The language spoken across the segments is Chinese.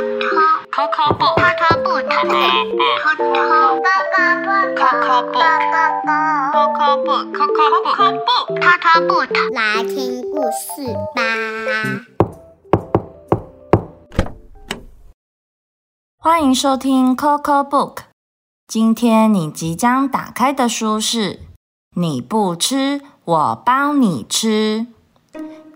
Coco book. Coco book. Coco book. 来听故事吧。欢迎收听 Coco Book。今天你即将打开的书是《你不吃，我帮你吃》。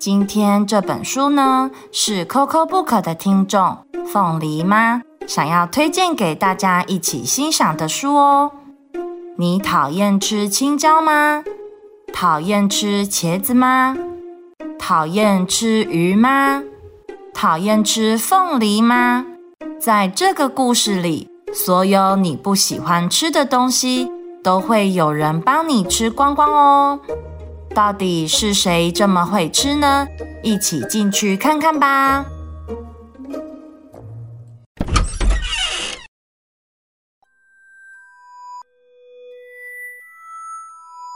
今天这本书呢，是 Coco Book 的听众凤梨妈想要推荐给大家一起欣赏的书哦。你讨厌吃青椒吗？讨厌吃茄子吗？讨厌吃鱼吗？讨厌吃凤梨吗？在这个故事里，所有你不喜欢吃的东西，都会有人帮你吃光光哦。到底是谁这么会吃呢？一起进去看看吧。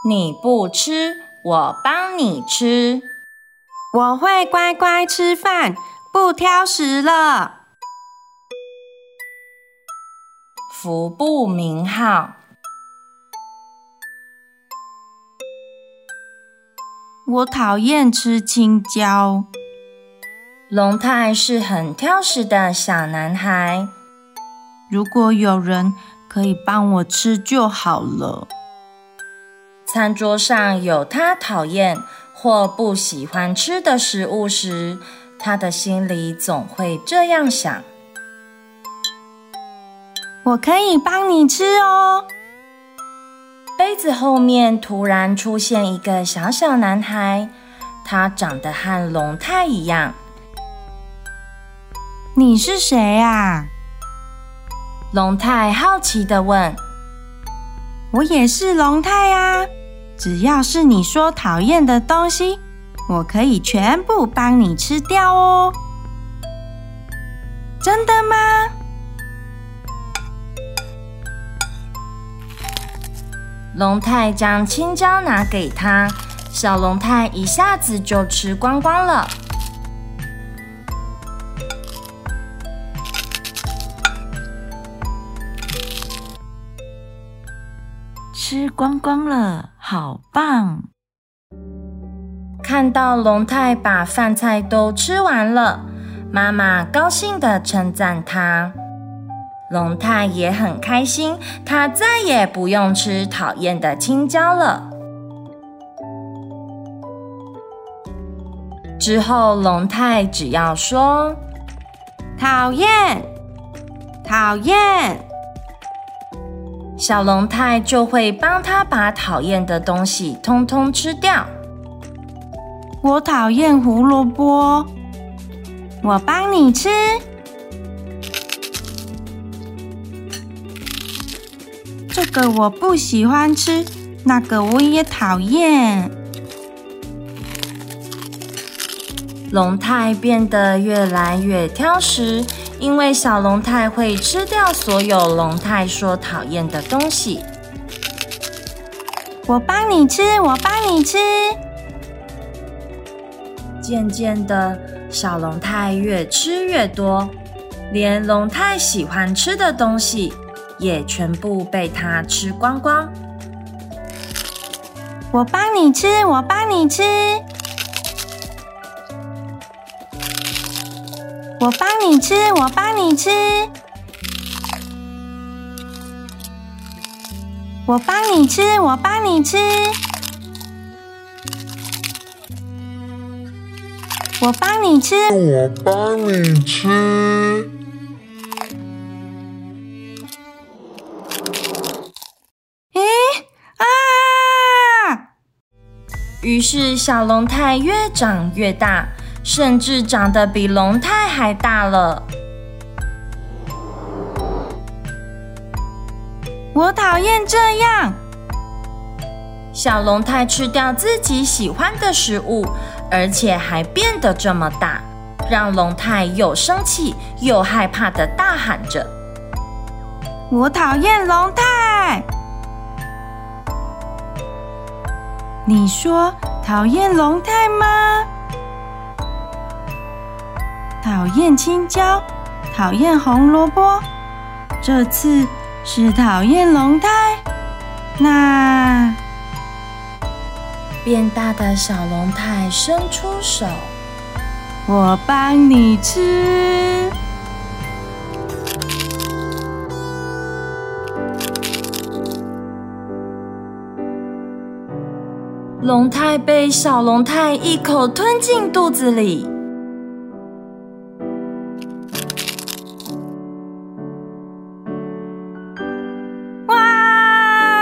你不吃，我帮你吃。我会乖乖吃饭，不挑食了。服部名号，我讨厌吃青椒。龙太是很挑食的小男孩。如果有人可以帮我吃就好了。餐桌上有他讨厌或不喜欢吃的食物时，他的心里总会这样想。我可以帮你吃哦。杯子后面突然出现一个小小男孩，他长得和龙太一样。你是谁啊？龙太好奇的问。我也是龙太啊！只要是你说讨厌的东西，我可以全部帮你吃掉哦。真的吗？龙太将青椒拿给他，小龙太一下子就吃光光了。吃光光了，好棒！看到龙太把饭菜都吃完了，妈妈高兴的称赞他。龙太也很开心，他再也不用吃讨厌的青椒了。之后，龙太只要说“讨厌，讨厌”，小龙太就会帮他把讨厌的东西通通吃掉。我讨厌胡萝卜，我帮你吃。这个我不喜欢吃，那个我也讨厌。龙太变得越来越挑食，因为小龙太会吃掉所有龙太说讨厌的东西。我帮你吃，我帮你吃。渐渐的，小龙太越吃越多，连龙太喜欢吃的东西。也全部被它吃光光。我帮你吃，我帮你吃。我帮你吃，我帮你吃。我帮你吃，我帮你吃。我帮你吃，我帮你吃。于是，小龙太越长越大，甚至长得比龙太还大了。我讨厌这样。小龙太吃掉自己喜欢的食物，而且还变得这么大，让龙太又生气又害怕的大喊着：“我讨厌龙太！”你说讨厌龙太吗？讨厌青椒，讨厌红萝卜，这次是讨厌龙太。那变大的小龙太伸出手，我帮你吃。龙太被小龙太一口吞进肚子里。哇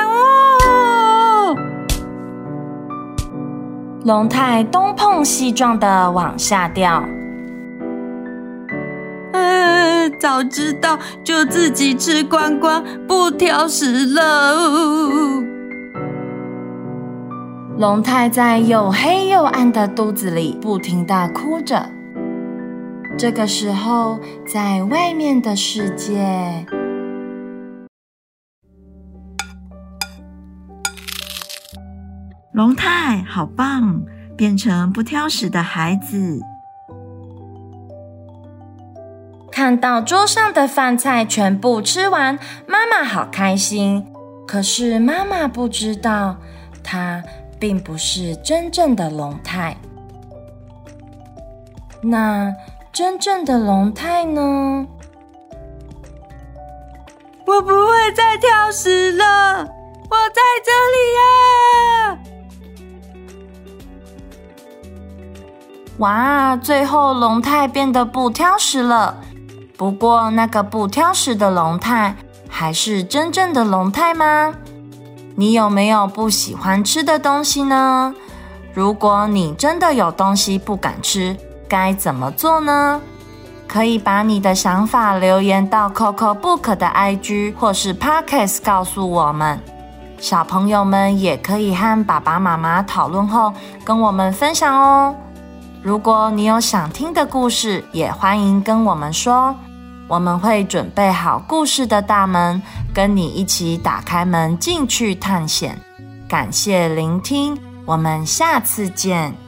呜！龙太东碰西撞的往下掉。早知道就自己吃光光，不挑食了。龙太在又黑又暗的肚子里不停的哭着。这个时候，在外面的世界，龙太好棒，变成不挑食的孩子。看到桌上的饭菜全部吃完，妈妈好开心。可是妈妈不知道，她并不是真正的龙太。那真正的龙太呢？我不会再挑食了，我在这里呀！哇，最后龙太变得不挑食了。不过，那个不挑食的龙太还是真正的龙太吗？你有没有不喜欢吃的东西呢？如果你真的有东西不敢吃，该怎么做呢？可以把你的想法留言到 Coco Book 的 IG 或是 Podcast 告诉我们。小朋友们也可以和爸爸妈妈讨论后跟我们分享哦。如果你有想听的故事，也欢迎跟我们说。我们会准备好故事的大门，跟你一起打开门进去探险。感谢聆听，我们下次见。